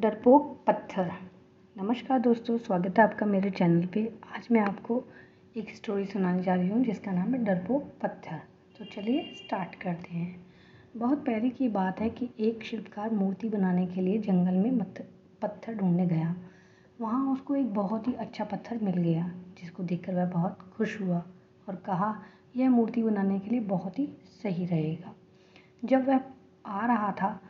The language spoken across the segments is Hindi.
डरपोक पत्थर। नमस्कार दोस्तों, स्वागत है आपका मेरे चैनल पे। आज मैं आपको एक स्टोरी सुनाने जा रही हूँ, जिसका नाम है डरपोक पत्थर। तो चलिए स्टार्ट करते हैं। बहुत पहले की बात है कि एक शिल्पकार मूर्ति बनाने के लिए जंगल में पत्थर ढूँढने गया। वहाँ उसको एक बहुत ही अच्छा पत्थर मिल गया, जिसको देखकर वह बहुत खुश हुआ और कहा, यह मूर्ति बनाने के लिए बहुत ही सही रहेगा। जब वह आ रहा था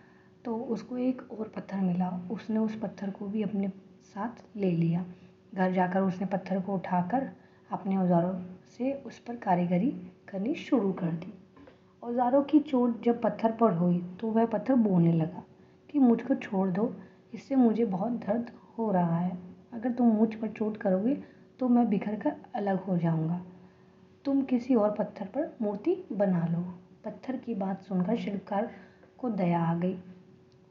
तो उसको एक और पत्थर मिला। उसने उस पत्थर को भी अपने साथ ले लिया। घर जाकर उसने पत्थर को उठाकर अपने औज़ारों से उस पर कारीगरी करनी शुरू कर दी। औज़ारों की चोट जब पत्थर पर हुई तो वह पत्थर बोलने लगा कि मुझको छोड़ दो, इससे मुझे बहुत दर्द हो रहा है। अगर तुम मुझ पर चोट करोगे तो मैं बिखर कर अलग हो जाऊँगा। तुम किसी और पत्थर पर मूर्ति बना लो। पत्थर की बात सुनकर शिल्पकार को दया आ गई।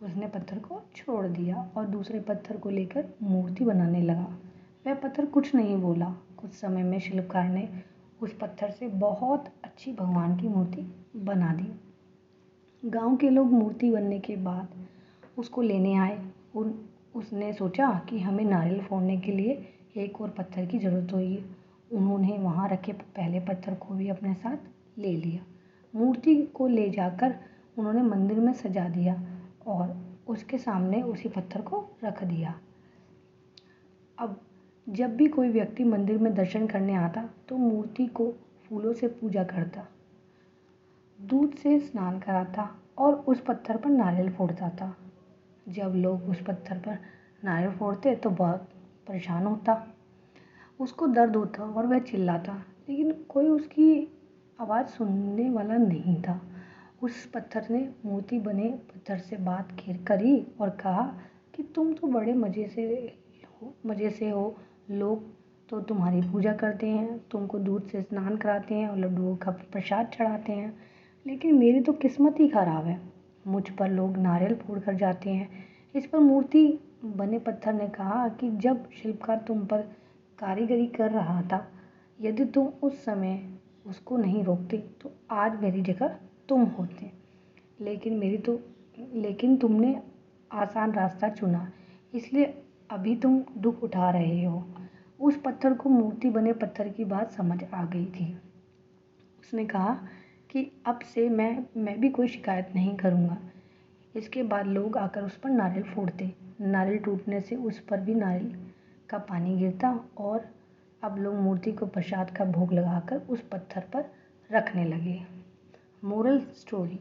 उसने पत्थर को छोड़ दिया और दूसरे पत्थर को लेकर मूर्ति बनाने लगा। वह पत्थर कुछ नहीं बोला। कुछ समय में शिल्पकार ने उस पत्थर से बहुत अच्छी भगवान की मूर्ति बना दी। गाँव के लोग मूर्ति बनने के बाद उसको लेने आए। उन, उसने सोचा कि हमें नारियल फोड़ने के लिए एक और पत्थर की ज़रूरत होगी। उन्होंने वहाँ रखे पहले पत्थर को भी अपने साथ ले लिया। मूर्ति को ले जाकर उन्होंने मंदिर में सजा दिया। और उसके सामने उसी पत्थर को रख दिया। अब जब भी कोई व्यक्ति मंदिर में दर्शन करने आता तो मूर्ति को फूलों से पूजा करता, दूध से स्नान कराता और उस पत्थर पर नारियल फोड़ता। था जब लोग उस पत्थर पर नारियल फोड़ते तो बहुत परेशान होता। उसको दर्द होता और वह चिल्लाता, लेकिन कोई उसकी आवाज़ सुनने वाला नहीं था। उस पत्थर ने मूर्ति बने पत्थर से बात करी और कहा कि तुम तो बड़े मज़े से हो, मज़े से हो। लोग तो तुम्हारी पूजा करते हैं, तुमको दूध से स्नान कराते हैं और लड्डुओं का प्रसाद चढ़ाते हैं। लेकिन मेरी तो किस्मत ही ख़राब है। मुझ पर लोग नारियल फोड़ कर जाते हैं। इस पर मूर्ति बने पत्थर ने कहा कि जब शिल्पकार तुम पर कारीगरी कर रहा था, यदि तुम उस समय उसको नहीं रोकते तो आज मेरी जगह तुम होते। लेकिन मेरी तो लेकिन तुमने आसान रास्ता चुना। इसलिए अभी तुम दुख उठा रहे हो। उस पत्थर को मूर्ति बने पत्थर की बात समझ आ गई थी। उसने कहा कि अब से मैं मैं भी कोई शिकायत नहीं करूँगा। इसके बाद लोग आकर उस पर नारियल फोड़ते। नारियल टूटने से उस पर भी नारियल का पानी गिरता और अब लोग मूर्ति को प्रसाद का भोग लगाकर उस पत्थर पर रखने लगे। मोरल स्टोरी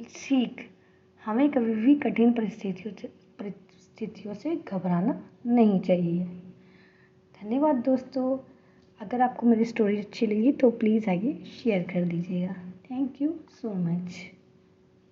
सीख, हमें कभी भी कठिन परिस्थितियों से परिस्थितियों से घबराना नहीं चाहिए। धन्यवाद दोस्तों। अगर आपको मेरी स्टोरी अच्छी लगी तो प्लीज़ आगे शेयर कर दीजिएगा। Thank you so much